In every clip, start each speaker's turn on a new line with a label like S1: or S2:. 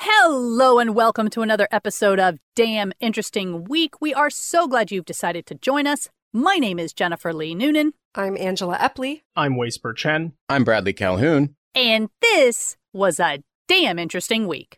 S1: Hello and welcome to another episode of Damn Interesting Week. We are so glad you've decided to join us. My name is Jennifer Lee Noonan,
S2: I'm Angela Epley.
S3: I'm Way Spurr-Chen.
S4: I'm Bradley Calhoun.
S1: and this was a damn interesting week.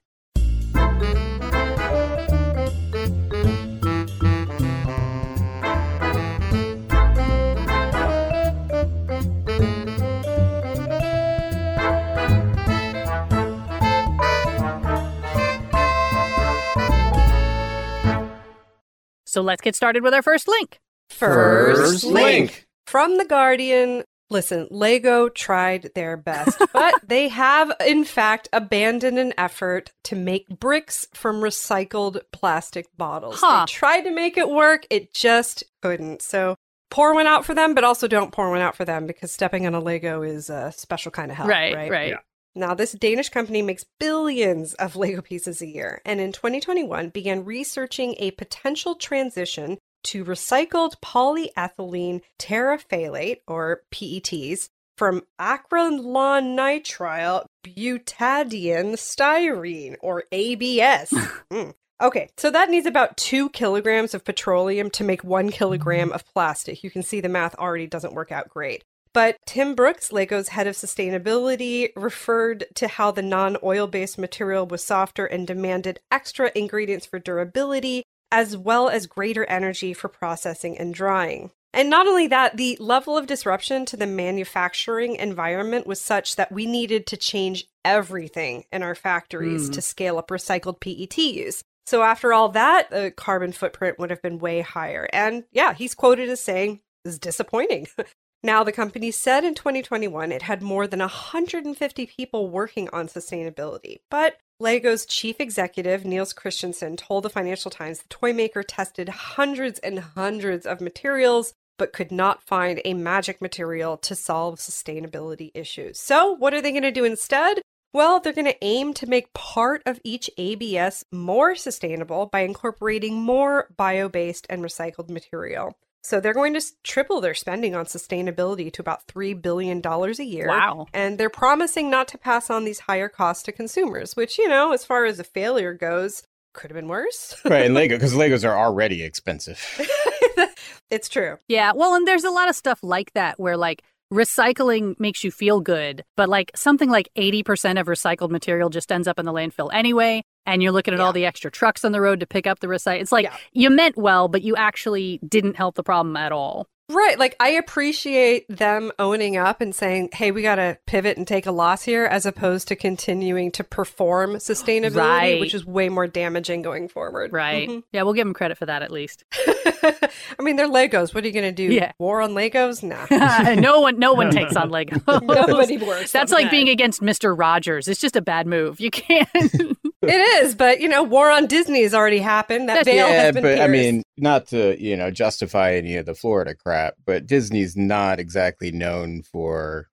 S1: So let's get started with our first link.
S4: First link.
S2: From The Guardian. Listen, Lego tried their best, but they have, in fact, abandoned an effort to make bricks from recycled plastic bottles.
S1: Huh.
S2: They tried to make it work, it just couldn't. So pour one out for them, but also don't pour one out for them because stepping on a Lego is a special kind of hell.
S1: right,
S2: right.
S1: right.
S3: Yeah.
S2: Now, this Danish company makes billions of Lego pieces a year, and in 2021 began researching a potential transition to recycled polyethylene terephthalate, or PETs, from acrylonitrile butadiene styrene, or ABS. Mm. Okay, so that needs about two kilograms of petroleum to make one kilogram of plastic. You can see the math already doesn't work out great. But Tim Brooks, Lego's head of sustainability, referred to how the non oil based material was softer and demanded extra ingredients for durability, as well as greater energy for processing and drying. And not only that, the level of disruption to the manufacturing environment was such that we needed to change everything in our factories
S1: Hmm.
S2: to scale up recycled PET use. So, after all that, the carbon footprint would have been way higher. And yeah, he's quoted as saying, is disappointing. Now, the company said in 2021 it had more than 150 people working on sustainability. But Lego's chief executive, Niels Christiansen, told the Financial Times the toy maker tested hundreds and hundreds of materials, but could not find a magic material to solve sustainability issues. So, what are they going to do instead? Well, they're going to aim to make part of each ABS more sustainable by incorporating more bio based and recycled material. So they're going to triple their spending on sustainability to about $3 billion a year.
S1: Wow.
S2: And they're promising not to pass on these higher costs to consumers, which, you know, as far as a failure goes, could have been worse.
S4: Right, and Lego, because Legos are already expensive.
S2: it's true.
S1: Yeah, well, and there's a lot of stuff like that where like recycling makes you feel good, but like something like 80% of recycled material just ends up in the landfill anyway. And you're looking at
S2: Yeah.
S1: all the extra trucks on the road to pick up the recycle. It's like
S2: Yeah.
S1: you meant well, but you actually didn't help the problem at all.
S2: Right. Like, I appreciate them owning up and saying, hey, we got to pivot and take a loss here, as opposed to continuing to perform sustainability,
S1: Right.
S2: which is way more damaging going forward.
S1: Right.
S2: Mhm.
S1: Yeah, we'll give them credit for that at least.
S2: I mean, they're Legos. What are you going to do?
S1: Yeah.
S2: War on Legos? Nah.
S1: no one no one takes on Legos.
S2: Nobody works.
S1: That's like
S2: that.
S1: being against Mr. Rogers. It's just a bad move. You can't.
S2: It is, but you know, war on Disney has already happened. That veil
S4: yeah,
S2: has been
S4: but I mean, not to you know justify any of the Florida crap, but Disney's not exactly known for.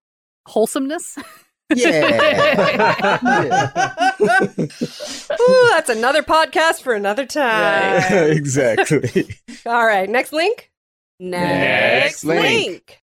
S1: Wholesomeness.
S4: Yeah,
S2: Ooh, that's another podcast for another time.
S4: exactly.
S2: All right, next link.
S4: Next link.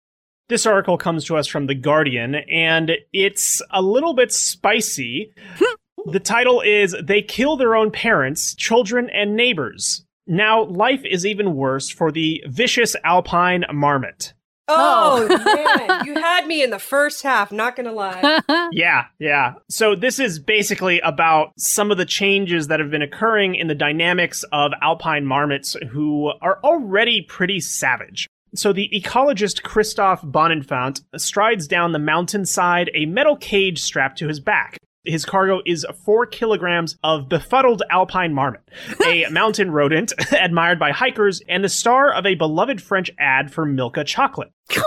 S3: This article comes to us from The Guardian, and it's a little bit spicy. Hmm. The title is They Kill Their Own Parents, Children, and Neighbors. Now, life is even worse for the vicious alpine marmot.
S2: Oh, oh. man, you had me in the first half. Not gonna lie.
S3: Yeah, yeah. So this is basically about some of the changes that have been occurring in the dynamics of alpine marmots who are already pretty savage. So the ecologist Christophe Bonenfant strides down the mountainside, a metal cage strapped to his back. His cargo is four kilograms of befuddled alpine marmot, a mountain rodent admired by hikers, and the star of a beloved French ad for Milka chocolate.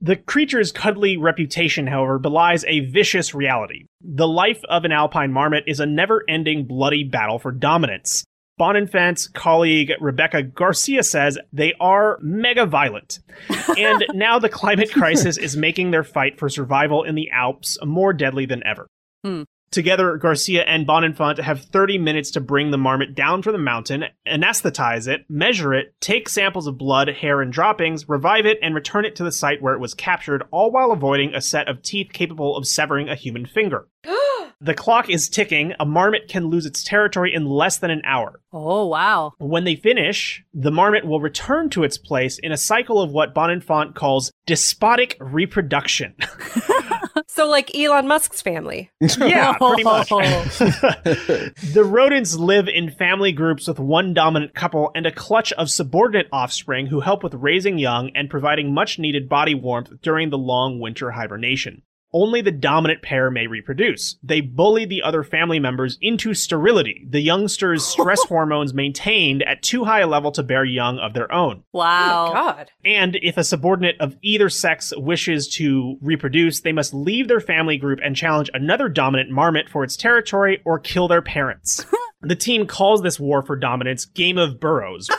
S3: The creature's cuddly reputation, however, belies a vicious reality. The life of an alpine marmot is a never ending bloody battle for dominance. Bonenfant's colleague Rebecca Garcia says they are mega violent. and now the climate crisis is making their fight for survival in the Alps more deadly than ever.
S1: Hmm.
S3: Together, Garcia and Bonenfant have 30 minutes to bring the marmot down from the mountain, anesthetize it, measure it, take samples of blood, hair, and droppings, revive it, and return it to the site where it was captured, all while avoiding a set of teeth capable of severing a human finger. The clock is ticking. A marmot can lose its territory in less than an hour.
S1: Oh, wow.
S3: When they finish, the marmot will return to its place in a cycle of what Bonenfant calls despotic reproduction.
S2: So, like Elon Musk's family.
S3: yeah, pretty much. the rodents live in family groups with one dominant couple and a clutch of subordinate offspring who help with raising young and providing much needed body warmth during the long winter hibernation. Only the dominant pair may reproduce. They bully the other family members into sterility, the youngsters' stress hormones maintained at too high a level to bear young of their own.
S2: Oh
S1: Wow.
S2: my god.
S3: And if a subordinate of either sex wishes to reproduce, they must leave their family group and challenge another dominant marmot for its territory or kill their parents. the team calls this war for dominance Game of Burrows.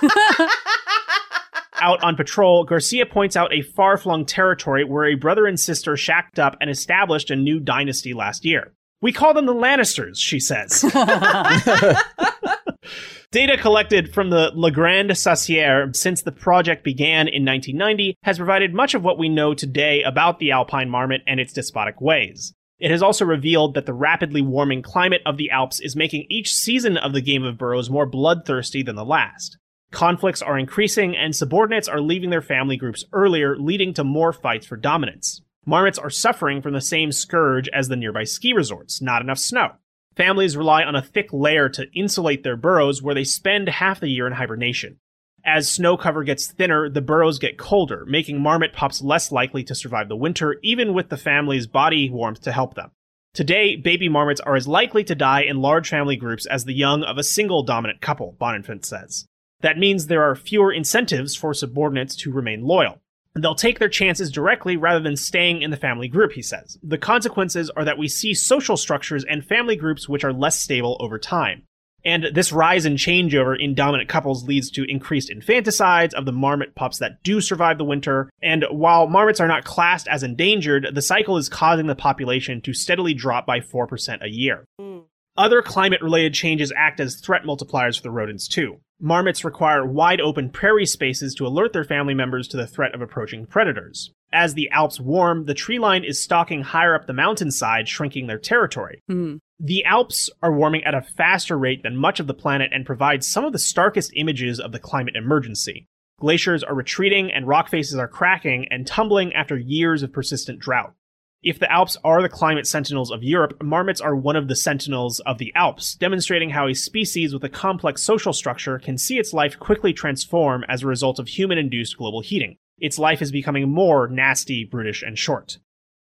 S3: Out on patrol, Garcia points out a far flung territory where a brother and sister shacked up and established a new dynasty last year. We call them the Lannisters, she says. Data collected from the La Grande Sassière since the project began in 1990 has provided much of what we know today about the alpine marmot and its despotic ways. It has also revealed that the rapidly warming climate of the Alps is making each season of the Game of Burrows more bloodthirsty than the last. Conflicts are increasing, and subordinates are leaving their family groups earlier, leading to more fights for dominance. Marmots are suffering from the same scourge as the nearby ski resorts not enough snow. Families rely on a thick layer to insulate their burrows, where they spend half the year in hibernation. As snow cover gets thinner, the burrows get colder, making marmot pups less likely to survive the winter, even with the family's body warmth to help them. Today, baby marmots are as likely to die in large family groups as the young of a single dominant couple, Bonenfant says. That means there are fewer incentives for subordinates to remain loyal. They'll take their chances directly rather than staying in the family group, he says. The consequences are that we see social structures and family groups which are less stable over time. And this rise and changeover in dominant couples leads to increased infanticides of the marmot pups that do survive the winter. And while marmots are not classed as endangered, the cycle is causing the population to steadily drop by 4% a year.
S2: Mm.
S3: Other climate related changes act as threat multipliers for the rodents, too. Marmots require wide open prairie spaces to alert their family members to the threat of approaching predators. As the Alps warm, the tree line is stalking higher up the mountainside, shrinking their territory.
S1: Hmm.
S3: The Alps are warming at a faster rate than much of the planet and provide some of the starkest images of the climate emergency. Glaciers are retreating and rock faces are cracking and tumbling after years of persistent drought. If the Alps are the climate sentinels of Europe, marmots are one of the sentinels of the Alps, demonstrating how a species with a complex social structure can see its life quickly transform as a result of human induced global heating. Its life is becoming more nasty, brutish, and short.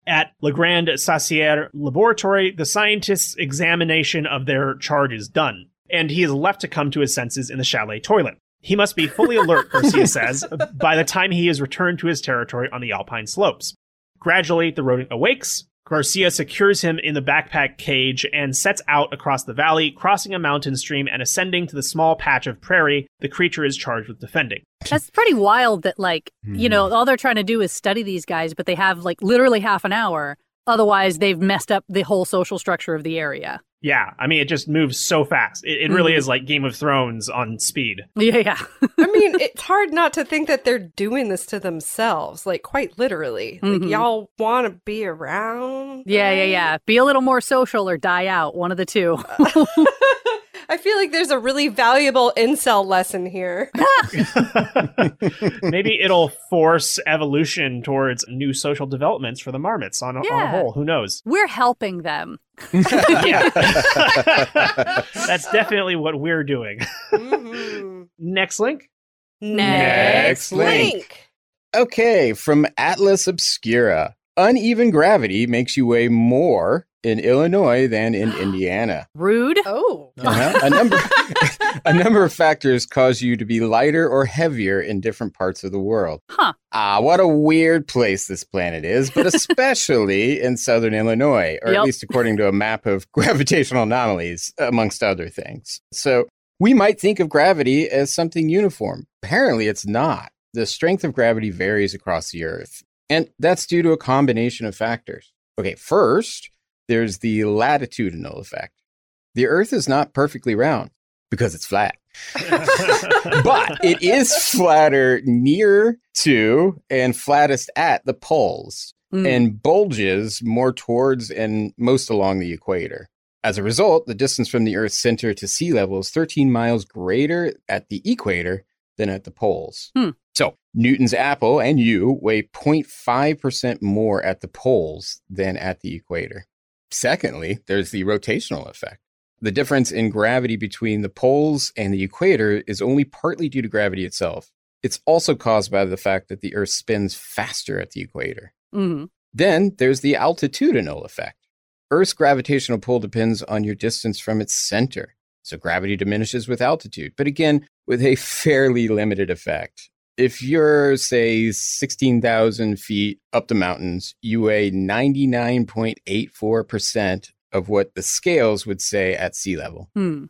S3: At La Grande Sassière Laboratory, the scientists' examination of their charge is done, and he is left to come to his senses in the chalet toilet. He must be fully alert, Garcia says, by the time he is returned to his territory on the alpine slopes. Gradually, the rodent awakes. Garcia secures him in the backpack cage and sets out across the valley, crossing a mountain stream and ascending to the small patch of prairie the creature is charged with defending.
S1: That's pretty wild that, like, you know, hmm. all they're trying to do is study these guys, but they have, like, literally half an hour. Otherwise, they've messed up the whole social structure of the area.
S3: Yeah, I mean, it just moves so fast. It, it really
S1: Mhm.
S3: is like Game of Thrones on speed.
S1: Yeah, yeah.
S2: I mean, it's hard not to think that they're doing this to themselves, like quite literally.
S1: Mhm.
S2: Like y'all want to be around.
S1: Yeah, yeah, yeah. Be a little more social or die out. One of the two.
S2: I feel like there's a really valuable incel lesson here.
S3: Maybe it'll force evolution towards new social developments for the marmots on, a- on a whole. Who knows?
S1: We're helping them.
S3: yeah. That's definitely what we're doing.
S2: Mhm.
S3: Next link.
S4: Next link. Okay, from Atlas Obscura. Uneven gravity makes you weigh more in Illinois than in Indiana.
S1: Rude.
S2: Oh.
S4: Uh-huh. a number a number of factors cause you to be lighter or heavier in different parts of the world.
S1: Huh.
S4: Ah, what a weird place this planet is, but especially in southern Illinois, or
S1: Yep.
S4: at least according to a map of gravitational anomalies, amongst other things. So we might think of gravity as something uniform. Apparently, it's not. The strength of gravity varies across the Earth, and that's due to a combination of factors. Okay, first, there's the latitudinal effect. The Earth is not perfectly round because it's flat but it is flatter near to and flattest at the poles
S1: Mm.
S4: and bulges more towards and most along the equator. As a result, the distance from the Earth's center to sea level is 13 miles greater at the equator than at the poles.
S1: Hmm.
S4: So, Newton's apple and you weigh 0.5% more at the poles than at the equator. Secondly, there's the rotational effect. The difference in gravity between the poles and the equator is only partly due to gravity itself. It's also caused by the fact that the Earth spins faster at the equator.
S1: Mm-hmm.
S4: Then there's the altitudinal effect. Earth's gravitational pull depends on your distance from its center. So gravity diminishes with altitude, but again, with a fairly limited effect. If you're, say, 16,000 feet up the mountains, you weigh 99.84% of what the scales would say at sea level.
S1: Hmm.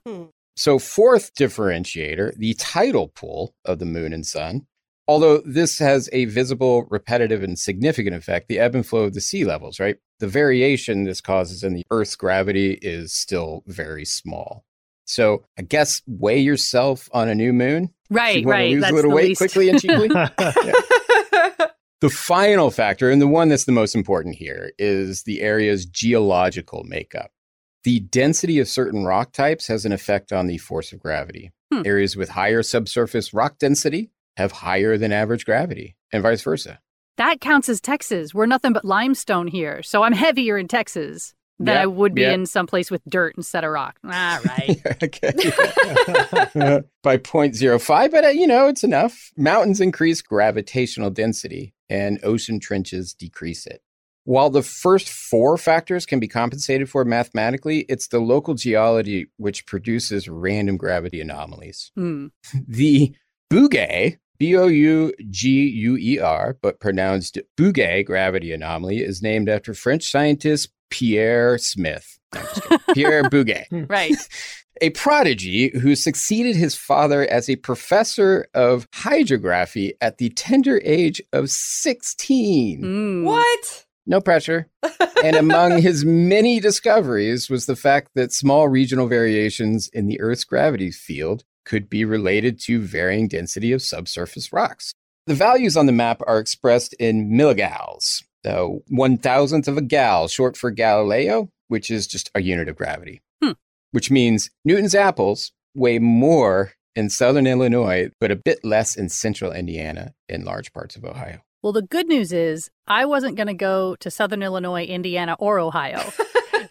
S4: So, fourth differentiator, the tidal pull of the moon and sun. Although this has a visible, repetitive, and significant effect, the ebb and flow of the sea levels, right? The variation this causes in the Earth's gravity is still very small. So, I guess weigh yourself on a new moon. If
S1: Right,
S4: you
S1: right.
S4: to lose
S1: That's
S4: a little
S1: the
S4: weight
S1: least.
S4: quickly and cheaply. The final factor, and the one that's the most important here, is the area's geological makeup. The density of certain rock types has an effect on the force of gravity.
S1: Hmm.
S4: Areas with higher subsurface rock density have higher than average gravity, and vice versa.
S1: That counts as Texas. We're nothing but limestone here. So I'm heavier in Texas than
S4: Yeah,
S1: I would be
S4: yeah.
S1: in some place with dirt instead of rock. All right.
S4: Okay. By 0.05, but uh, you know, it's enough. Mountains increase gravitational density and ocean trenches decrease it. While the first four factors can be compensated for mathematically, it's the local geology which produces random gravity anomalies.
S1: Hmm.
S4: The Bouguer, B O U G U E R, but pronounced Bouguer gravity anomaly is named after French scientist Pierre Smith. No, I'm just kidding. Pierre Bouguer
S1: Right.
S4: a prodigy who succeeded his father as a professor of hydrography at the tender age of 16.
S1: Hmm.
S2: what?
S4: No pressure. And among his many discoveries was the fact that small regional variations in the Earth's gravity field could be related to varying density of subsurface rocks. The values on the map are expressed in milligals, the one thousandth of a gal, short for Galileo, which is just a unit of gravity.
S1: Hmm.
S4: Which means Newton's apples weigh more in southern Illinois, but a bit less in central Indiana and large parts of Ohio.
S1: Well, the good news is I wasn't going to go to Southern Illinois, Indiana, or Ohio.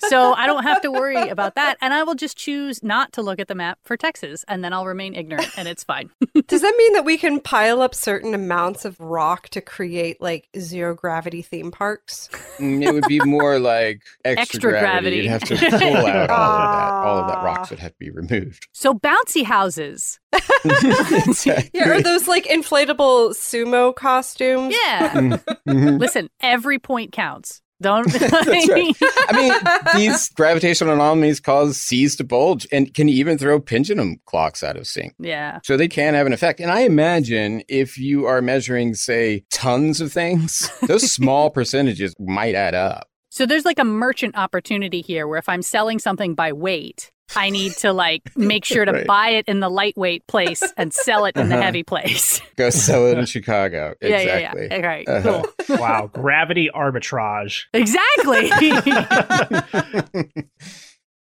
S1: so I don't have to worry about that. And I will just choose not to look at the map for Texas, and then I'll remain ignorant, and it's fine.
S2: Does that mean that we can pile up certain amounts of rock to create like zero gravity theme parks?
S4: Mm, It would be more like extra,
S1: Extra
S4: gravity. You'd have to pull out all of that. All of that rocks would have to be removed.
S1: so bouncy houses.
S4: Exactly.
S2: Yeah, or those like inflatable sumo costumes?
S1: Yeah.
S4: Mhm.
S1: Listen, every point counts. Don't.
S4: Right. I mean, these gravitational anomalies cause seas to bulge and can even throw pendulum clocks out of sync.
S1: yeah.
S4: So they can have an effect. And I imagine if you are measuring, say, tons of things, those small percentages might add up.
S1: So there's like a merchant opportunity here where if I'm selling something by weight, I need to like make sure to
S4: Right.
S1: buy it in the lightweight place and sell it in the
S4: Uh-huh.
S1: heavy place.
S4: Go sell it in Chicago.
S1: yeah,
S4: exactly.
S1: yeah, yeah. All right,
S4: Uh-huh.
S1: cool.
S3: wow, gravity arbitrage.
S1: Exactly.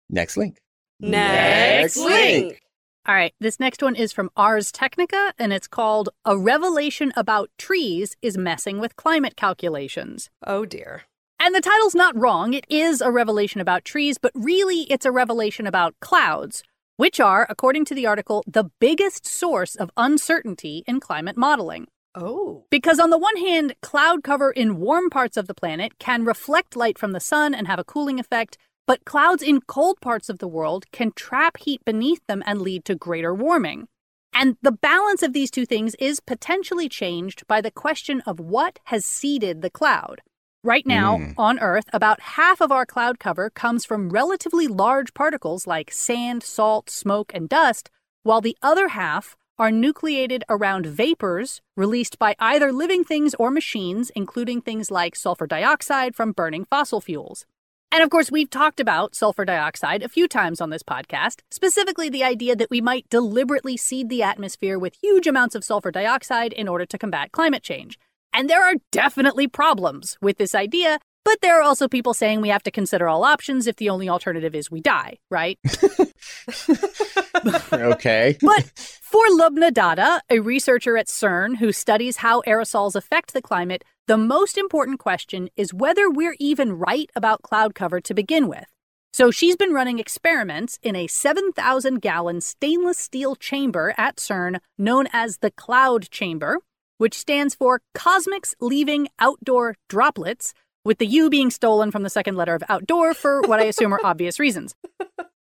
S4: Next link.
S2: Next link.
S1: All right, this next one is from Ars Technica, and it's called A Revelation About Trees is Messing with Climate Calculations.
S2: Oh dear.
S1: And the title's not wrong. It is a revelation about trees, but really it's a revelation about clouds, which are, according to the article, the biggest source of uncertainty in climate modeling.
S2: Oh.
S1: Because, on the one hand, cloud cover in warm parts of the planet can reflect light from the sun and have a cooling effect, but clouds in cold parts of the world can trap heat beneath them and lead to greater warming. And the balance of these two things is potentially changed by the question of what has seeded the cloud. Right now,
S4: Mm.
S1: on Earth, about half of our cloud cover comes from relatively large particles like sand, salt, smoke, and dust, while the other half are nucleated around vapors released by either living things or machines, including things like sulfur dioxide from burning fossil fuels. And of course, we've talked about sulfur dioxide a few times on this podcast, specifically the idea that we might deliberately seed the atmosphere with huge amounts of sulfur dioxide in order to combat climate change. And there are definitely problems with this idea, But there are also people saying we have to consider all options if the only alternative is we die, right?
S4: okay.
S1: But for Lubna Dada, a researcher at CERN who studies how aerosols affect the climate, the most important question is whether we're even right about cloud cover to begin with. So she's been running experiments in a 7,000 gallon stainless steel chamber at CERN known as the Cloud Chamber, which stands for Cosmics Leaving Outdoor Droplets, with the U being stolen from the second letter of outdoor for what I assume are obvious reasons.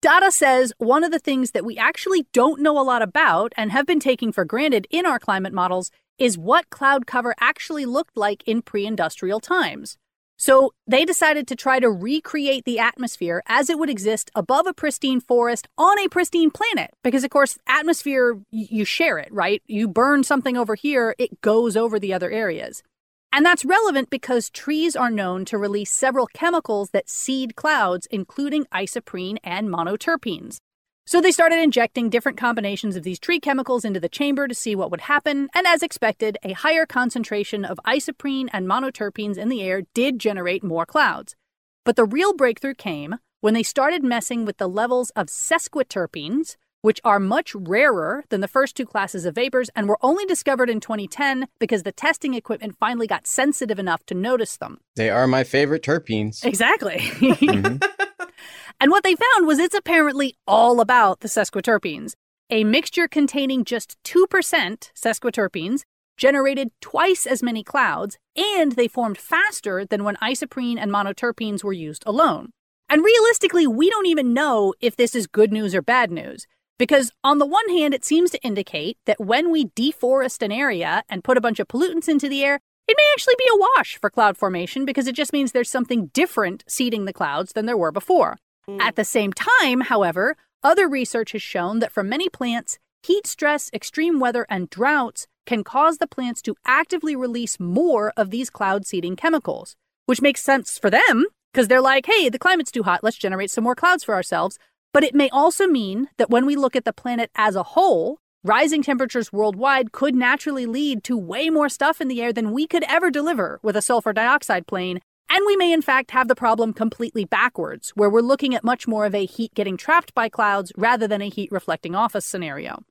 S1: Dada says one of the things that we actually don't know a lot about and have been taking for granted in our climate models is what cloud cover actually looked like in pre industrial times. So they decided to try to recreate the atmosphere as it would exist above a pristine forest on a pristine planet. Because, of course, atmosphere, you share it, right? You burn something over here, it goes over the other areas. And that's relevant because trees are known to release several chemicals that seed clouds, including isoprene and monoterpenes. So they started injecting different combinations of these tree chemicals into the chamber to see what would happen, and as expected, a higher concentration of isoprene and monoterpenes in the air did generate more clouds. But the real breakthrough came when they started messing with the levels of sesquiterpenes, which are much rarer than the first two classes of vapors and were only discovered in 2010 because the testing equipment finally got sensitive enough to notice them.
S4: They are my favorite terpenes.
S1: Exactly. mm-hmm. And what they found was it's apparently all about the sesquiterpenes. A mixture containing just 2% sesquiterpenes generated twice as many clouds, and they formed faster than when isoprene and monoterpenes were used alone. And realistically, we don't even know if this is good news or bad news. Because on the one hand, it seems to indicate that when we deforest an area and put a bunch of pollutants into the air, it may actually be a wash for cloud formation because it just means there's something different seeding the clouds than there were before. Mm. At the same time, however, other research has shown that for many plants, heat stress, extreme weather, and droughts can cause the plants to actively release more of these cloud seeding chemicals, which makes sense for them because they're like, hey, the climate's too hot, let's generate some more clouds for ourselves. But it may also mean that when we look at the planet as a whole, rising temperatures worldwide could naturally lead to way more stuff in the air than we could ever deliver with a sulfur dioxide plane. And we may, in fact, have the problem completely backwards, where we're looking at much more of a heat getting trapped by clouds rather than a heat reflecting off us scenario.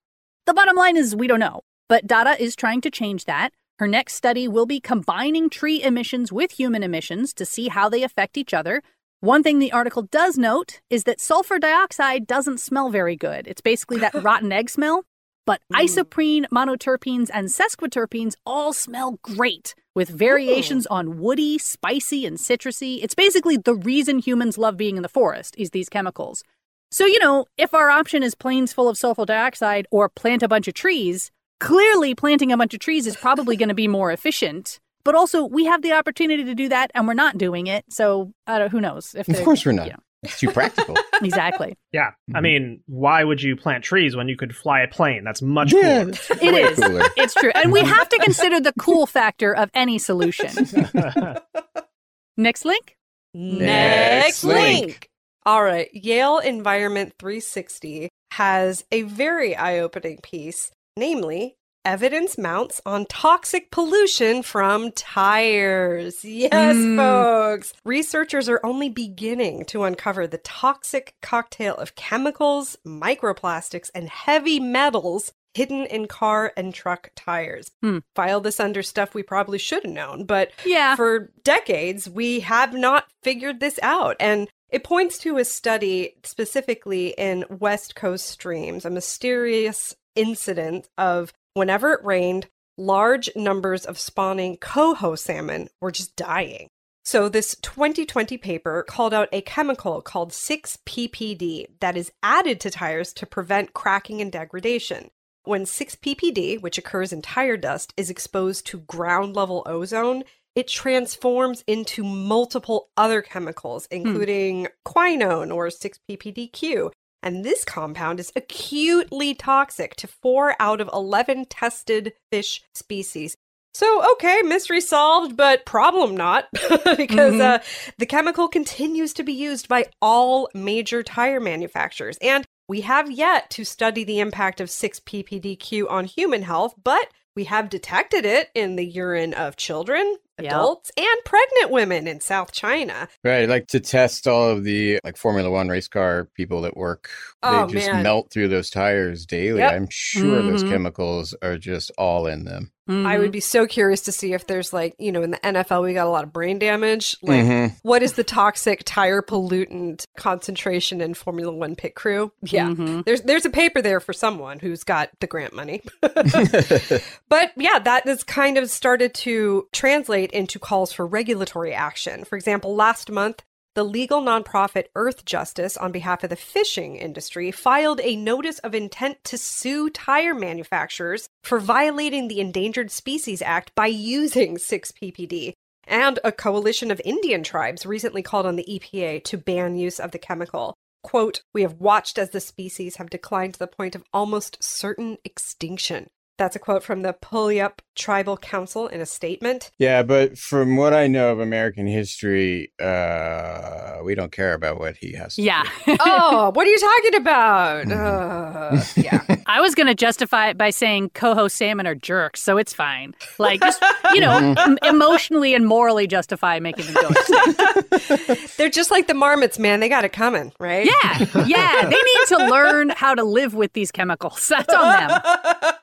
S1: The bottom line is we don't know, but Dada is trying to change that. Her next study will be combining tree emissions with human emissions to see how they affect each other, one thing the article does note is that sulfur dioxide doesn't smell very good. It's basically that rotten egg smell. But mm. isoprene, monoterpenes, and sesquiterpenes all smell great, with variations Ooh. on woody, spicy, and citrusy. It's basically the reason humans love being in the forest is these chemicals. So, you know, if our option is plains full of sulfur dioxide or plant a bunch of trees, clearly planting a bunch of trees is probably going to be more efficient. But also, we have the opportunity to do that, and we're not doing it. So, who knows?
S4: If of course, we're not. You know. It's too practical.
S1: exactly.
S3: Yeah. Mm-hmm. I mean, why would you plant trees when you could fly a plane? That's much yeah, cooler.
S1: It is. Cooler. It's true. And we have to consider the cool factor of any solution. Next link.
S2: Next link. All right. Yale Environment 360 has a very eye opening piece, namely evidence mounts on toxic pollution from tires. Yes, mm. folks. Researchers are only beginning to uncover the toxic cocktail of chemicals, microplastics, and heavy metals hidden in car and truck tires. Hmm. File this under stuff we probably should have known, but yeah. for decades we have not figured this out. And it points to a study specifically in West Coast streams, a mysterious incident of Whenever it rained, large numbers of spawning coho salmon were just dying. So, this 2020 paper called out a chemical called 6 PPD that is added to tires to prevent cracking and degradation. When 6 PPD, which occurs in tire dust, is exposed to ground level ozone, it transforms into multiple other chemicals, hmm. including hmm. quinone or 6 PPDQ, and this compound is acutely toxic to four out of 11 tested fish species. So, okay, mystery solved, but problem not, because mm-hmm. uh, the chemical continues to be used by all major tire manufacturers. And we have yet to study the impact of 6 ppdq on human health, but we have detected it in the urine of children,
S1: Yep.
S2: adults and pregnant women in South China.
S4: Right, like to test all of the like Formula One race car people that work.
S2: Oh,
S4: they just
S2: man.
S4: melt through those tires daily.
S2: Yep.
S4: I'm sure those
S1: Mhm.
S4: chemicals are just all in them.
S2: I
S1: Mhm.
S2: would be so curious to see if there's like, you know, in the NFL, we got a lot of brain damage. Like,
S4: Mhm.
S2: what is the toxic tire pollutant concentration in Formula One pit crew? Yeah.
S1: Mhm.
S2: There's there's a paper there for someone who's got the grant money. but yeah, that has kind of started to translate into calls for regulatory action. For example, last month, the legal nonprofit Earth Justice, on behalf of the fishing industry, filed a notice of intent to sue tire manufacturers for violating the Endangered Species Act by using 6-PPD. And a coalition of Indian tribes recently called on the EPA to ban use of the chemical. Quote, we have watched as the species have declined to the point of almost certain extinction. That's a quote from the Puyallup Tribal Council in a statement.
S4: yeah, but from what I know of American history, uh, we don't care about what he has. To
S1: Yeah.
S4: do.
S2: oh, what are you talking about? Uh, yeah.
S1: I was going to justify it by saying coho salmon are jerks, so it's fine. Like, just, you know,
S4: Mhm.
S1: em- emotionally and morally justify making them go.
S2: They're just like the marmots, man. They got it coming, right?
S1: Yeah, yeah. They need to learn how to live with these chemicals. That's on them.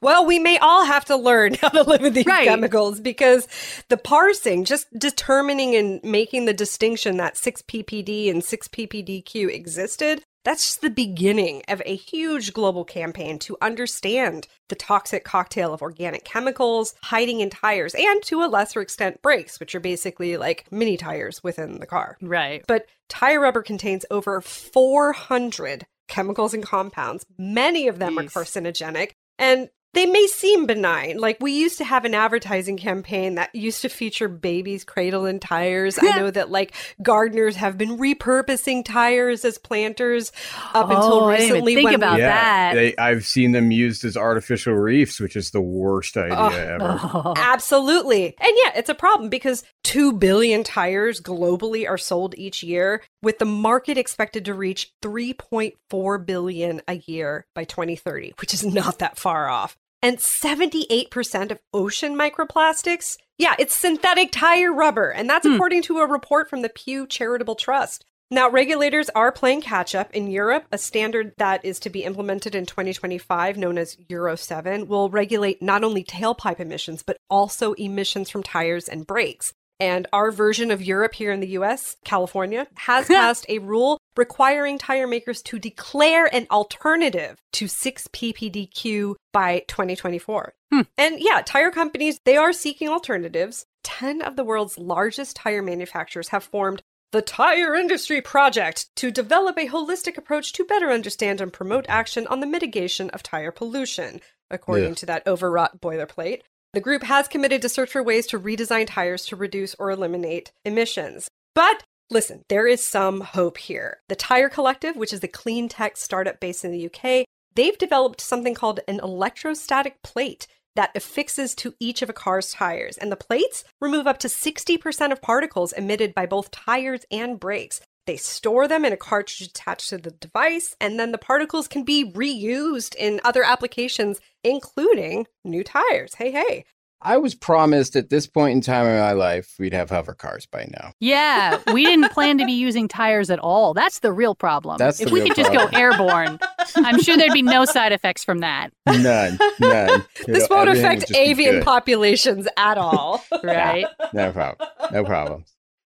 S2: well, we may all have to learn how to live with these
S1: Right.
S2: chemicals because the parsing, just determining and making the distinction that 6-PPD and 6-PPDQ existed, that's just the beginning of a huge global campaign to understand the toxic cocktail of organic chemicals hiding in tires and to a lesser extent brakes, which are basically like mini tires within the car.
S1: Right.
S2: But tire rubber contains over 400 chemicals and compounds. Many of them are carcinogenic, and they may seem benign. Like we used to have an advertising campaign that used to feature babies cradled in tires. I know that like gardeners have been repurposing tires as planters up until
S1: Oh, I didn't even
S2: recently.
S1: think
S2: when
S1: about
S2: we-
S1: that.
S4: They, I've seen them used as artificial reefs, which is the worst idea
S2: Oh,
S4: ever.
S1: Oh.
S2: Absolutely. And yeah, it's a problem because 2 billion tires globally are sold each year, with the market expected to reach 3.4 billion a year by 2030, which is not that far off. And 78% of ocean microplastics, yeah, it's synthetic tire rubber. And that's
S1: Hmm.
S2: according to a report from the Pew Charitable Trust. Now, regulators are playing catch up. In Europe, a standard that is to be implemented in 2025, known as Euro 7, will regulate not only tailpipe emissions, but also emissions from tires and brakes. And our version of Europe here in the US, California, has passed a rule requiring tire makers to declare an alternative to 6-PPDQ by 2024.
S1: Hmm.
S2: And yeah, tire companies, they are seeking alternatives. 10 of the world's largest tire manufacturers have formed the Tire Industry Project to develop a holistic approach to better understand and promote action on the mitigation of tire pollution, according
S4: Yeah.
S2: to that overwrought boilerplate. The group has committed to search for ways to redesign tires to reduce or eliminate emissions. But listen, there is some hope here. The Tire Collective, which is the clean tech startup based in the UK, they've developed something called an electrostatic plate that affixes to each of a car's tires. And the plates remove up to 60% of particles emitted by both tires and brakes. They store them in a cartridge attached to the device, and then the particles can be reused in other applications, including new tires. Hey, hey.
S4: I was promised at this point in time in my life we'd have hover cars by now.
S1: Yeah, we didn't plan to be using tires at all. That's the real problem.
S4: That's
S1: if we
S4: real
S1: could just go airborne, I'm sure there'd be no side effects from that.
S4: None, none.
S2: This
S4: It'll-
S2: won't affect avian populations at all.
S1: Right?
S4: No problem. No problem.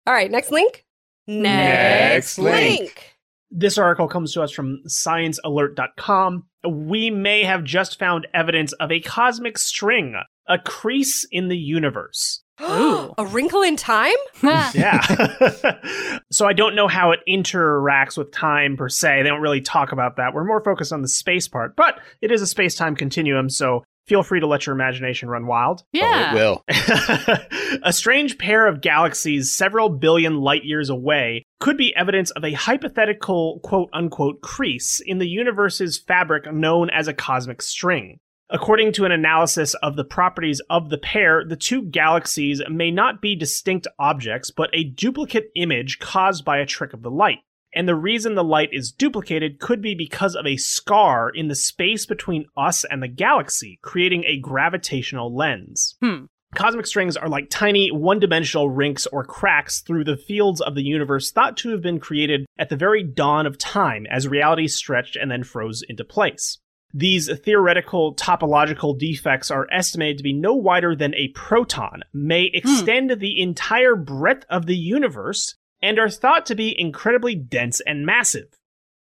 S2: all right, next link.
S1: Next
S4: link.
S3: This article comes to us from sciencealert.com. We may have just found evidence of a cosmic string, a crease in the universe.
S1: Ooh.
S2: A wrinkle in time?
S3: Yeah. so I don't know how it interacts with time per se. They don't really talk about that. We're more focused on the space part, but it is a space time continuum, so feel free to let your imagination run wild.
S1: yeah.
S4: Oh, it will.
S3: a strange pair of galaxies several billion light years away could be evidence of a hypothetical quote unquote crease in the universe's fabric known as a cosmic string. According to an analysis of the properties of the pair, the two galaxies may not be distinct objects, but a duplicate image caused by a trick of the light. And the reason the light is duplicated could be because of a scar in the space between us and the galaxy, creating a gravitational lens.
S1: Hmm.
S3: Cosmic strings are like tiny one dimensional rinks or cracks through the fields of the universe thought to have been created at the very dawn of time as reality stretched and then froze into place. These theoretical topological defects are estimated to be no wider than a proton, may extend the entire breadth of the universe, and are thought to be incredibly dense and massive.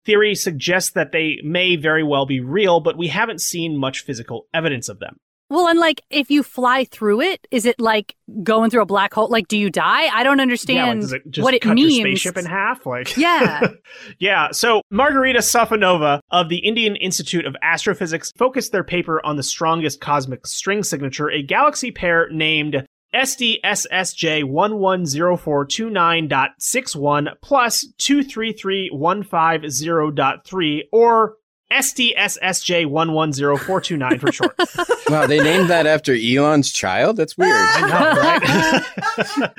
S3: Theory suggests that they may very well be real, but we haven't seen much physical evidence of them.
S1: Well, and like if you fly through it, is it like going through a black hole? Like, do you die? I don't understand
S3: Yeah, like, it just
S1: what it
S3: cut
S1: means.
S3: your spaceship in half? Like,
S1: Yeah.
S3: yeah. So Margarita Safonova of the Indian Institute of Astrophysics focused their paper on the strongest cosmic string signature, a galaxy pair named SDSSJ110429.61 plus 233150.3 or SDSSJ110429 for short.
S4: Wow, they named that after Elon's child? That's weird.
S3: I know, right?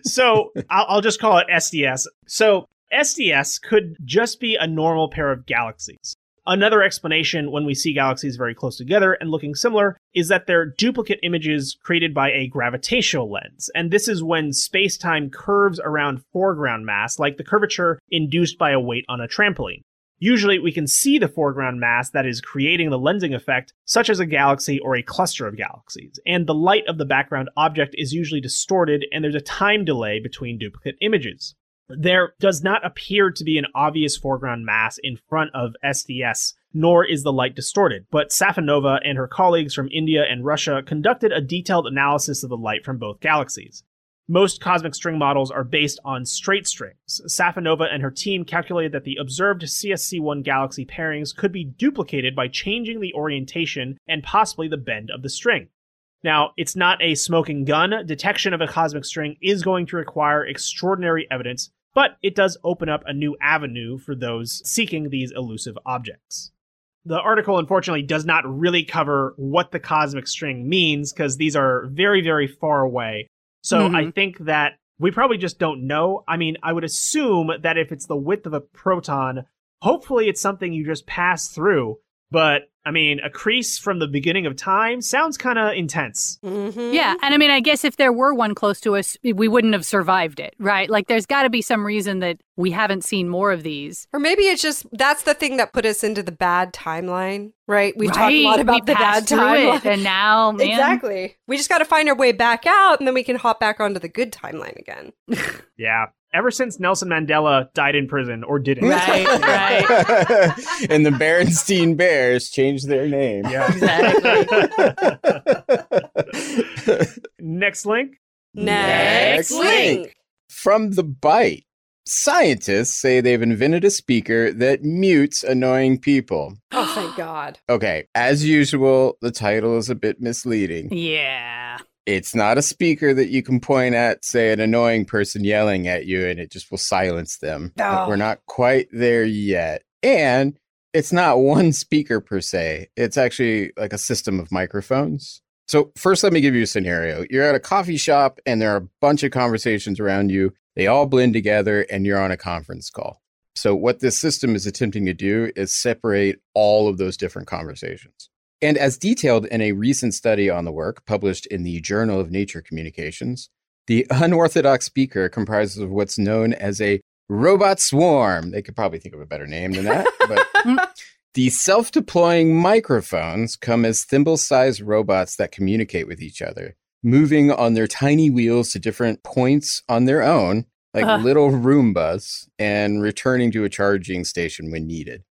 S3: so I'll, I'll just call it SDS. So SDS could just be a normal pair of galaxies. Another explanation when we see galaxies very close together and looking similar is that they're duplicate images created by a gravitational lens. And this is when space time curves around foreground mass, like the curvature induced by a weight on a trampoline. Usually, we can see the foreground mass that is creating the lensing effect, such as a galaxy or a cluster of galaxies, and the light of the background object is usually distorted, and there's a time delay between duplicate images. There does not appear to be an obvious foreground mass in front of SDS, nor is the light distorted, but Safonova and her colleagues from India and Russia conducted a detailed analysis of the light from both galaxies. Most cosmic string models are based on straight strings. Safonova and her team calculated that the observed CSC1 galaxy pairings could be duplicated by changing the orientation and possibly the bend of the string. Now, it's not a smoking gun. Detection of a cosmic string is going to require extraordinary evidence, but it does open up a new avenue for those seeking these elusive objects. The article, unfortunately, does not really cover what the cosmic string means because these are very, very far away. So I mm-hmm. think that we probably just don't know. I mean, I would assume that if it's the width of a proton, hopefully it's something you just pass through. But I mean, a crease from the beginning of time sounds kind of intense.
S2: Mhm.
S1: Yeah, and I mean, I guess if there were one close to us, we wouldn't have survived it, right? Like, there's got to be some reason that we haven't seen more of these.
S2: Or maybe it's just that's the thing that put us into the bad timeline, right? We've talked a lot about
S1: we
S2: the bad timeline.
S1: it, and now, man,
S2: Exactly. We just got to find our way back out, and then we can hop back onto the good timeline again.
S3: Yeah. Ever since Nelson Mandela died in prison or didn't.
S1: Right, right.
S4: and the Berenstein Bears changed their name.
S3: Yeah. Next link.
S4: Next link. From the Byte, scientists say they've invented a speaker that mutes annoying people.
S2: Oh, thank God.
S4: Okay, as usual, the title is a bit misleading.
S1: yeah.
S4: It's not a speaker that you can point at, say, an annoying person yelling at you, and it just will silence them. We're not quite there yet. And it's not one speaker per se, it's actually like a system of microphones. So, first, let me give you a scenario. You're at a coffee shop, and there are a bunch of conversations around you. They all blend together, and you're on a conference call. So, what this system is attempting to do is separate all of those different conversations. And as detailed in a recent study on the work published in the Journal of Nature Communications, the unorthodox speaker comprises of what's known as a robot swarm. They could probably think of a better name than that. But the self deploying microphones come as thimble sized robots that communicate with each other, moving on their tiny wheels to different points on their own, like
S1: Uh.
S4: little Roombas, and returning to a charging station when needed.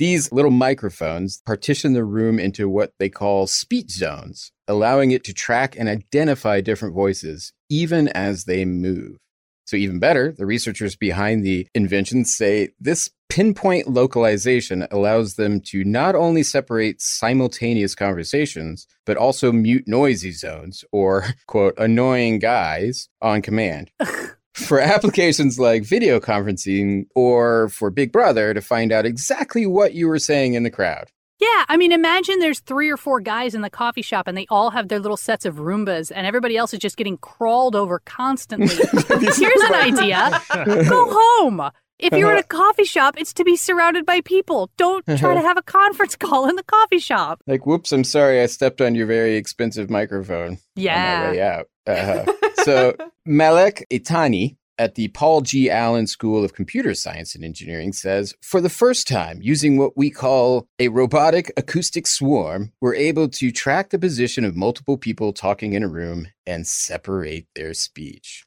S4: These little microphones partition the room into what they call speech zones, allowing it to track and identify different voices, even as they move. So, even better, the researchers behind the invention say this pinpoint localization allows them to not only separate simultaneous conversations, but also mute noisy zones or, quote, annoying guys on command for applications like video conferencing or for Big Brother to find out exactly what you were saying in the crowd.
S1: Yeah, I mean, imagine there's three or four guys in the coffee shop and they all have their little sets of Roombas and everybody else is just getting crawled over constantly. Here's an idea go home. If you're in a coffee shop, it's to be surrounded by people. Don't try to have a conference call in the coffee shop.
S4: Like, whoops, I'm sorry, I stepped on your very expensive microphone on my
S1: Yeah.
S4: way out. Uh-huh. so, Malek Itani at the Paul G. Allen School of Computer Science and Engineering says For the first time, using what we call a robotic acoustic swarm, we're able to track the position of multiple people talking in a room and separate their speech.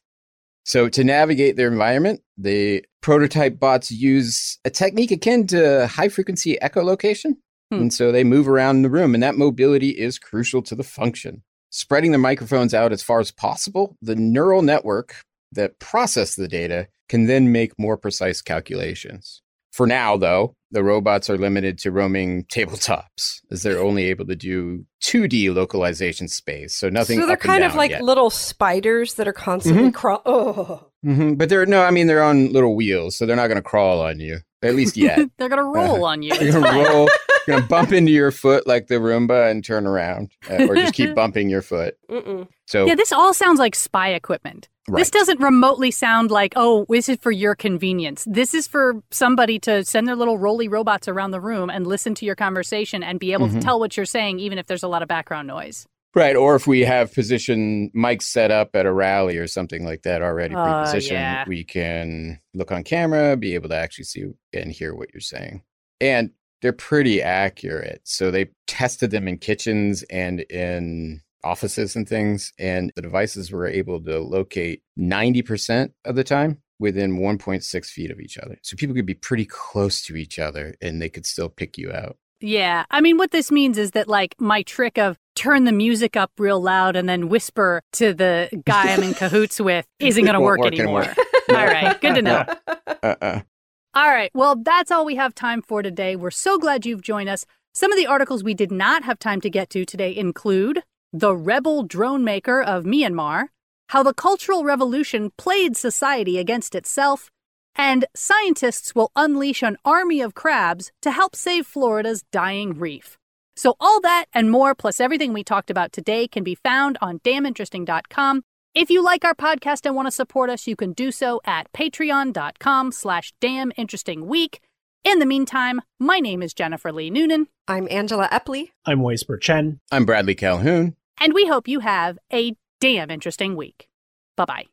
S4: So, to navigate their environment, the prototype bots use a technique akin to high frequency echolocation.
S1: Hmm.
S4: And so they move around the room, and that mobility is crucial to the function. Spreading the microphones out as far as possible, the neural network that process the data can then make more precise calculations. For now, though, the robots are limited to roaming tabletops, as they're only able to do 2D localization space, so nothing.
S2: so they're kind of like
S4: yet.
S2: little spiders that are constantly crawl. Oh,
S4: Mhm, But they're no, I mean they're on little wheels, so they're not going to crawl on you at least yet.
S1: They're gonna roll on you.
S4: You're gonna roll, gonna bump into your foot like the Roomba and turn around, uh, or just keep bumping your foot.
S2: mm-mm.
S4: So
S1: Yeah, this all sounds like spy equipment. This doesn't remotely sound like, oh, this is for your convenience. This is for somebody to send their little roly robots around the room and listen to your conversation and be able
S4: Mhm.
S1: to tell what you're saying, even if there's a lot of background noise.
S4: Right, or if we have position mics set up at a rally or something like that already
S1: Uh,
S4: pre-positioned,
S1: yeah.
S4: we can look on camera, be able to actually see and hear what you're saying, and they're pretty accurate. So they tested them in kitchens and in offices and things, and the devices were able to locate 90% of the time within 1.6 feet of each other. So people could be pretty close to each other and they could still pick you out.
S1: Yeah. I mean, what this means is that, like, my trick of turn the music up real loud and then whisper to the guy I'm in cahoots with isn't going to work,
S4: work
S1: anymore.
S4: anymore.
S1: All right. Good to know.
S4: Uh-uh.
S1: All right. Well, that's all we have time for today. We're so glad you've joined us. Some of the articles we did not have time to get to today include The Rebel Drone Maker of Myanmar, How the Cultural Revolution Played Society Against Itself, and Scientists Will Unleash an Army of Crabs to Help Save Florida's Dying Reef. So, all that and more, plus everything we talked about today, can be found on damninteresting.com. If you like our podcast and want to support us, you can do so at patreon.com slash damninterestingweek. In the meantime, my name is Jennifer Lee Noonan,
S2: I'm Angela Epley.
S3: I'm Way Spurr-Chen.
S4: I'm Bradley Calhoun.
S1: and we hope you have a damn interesting week. Bye bye.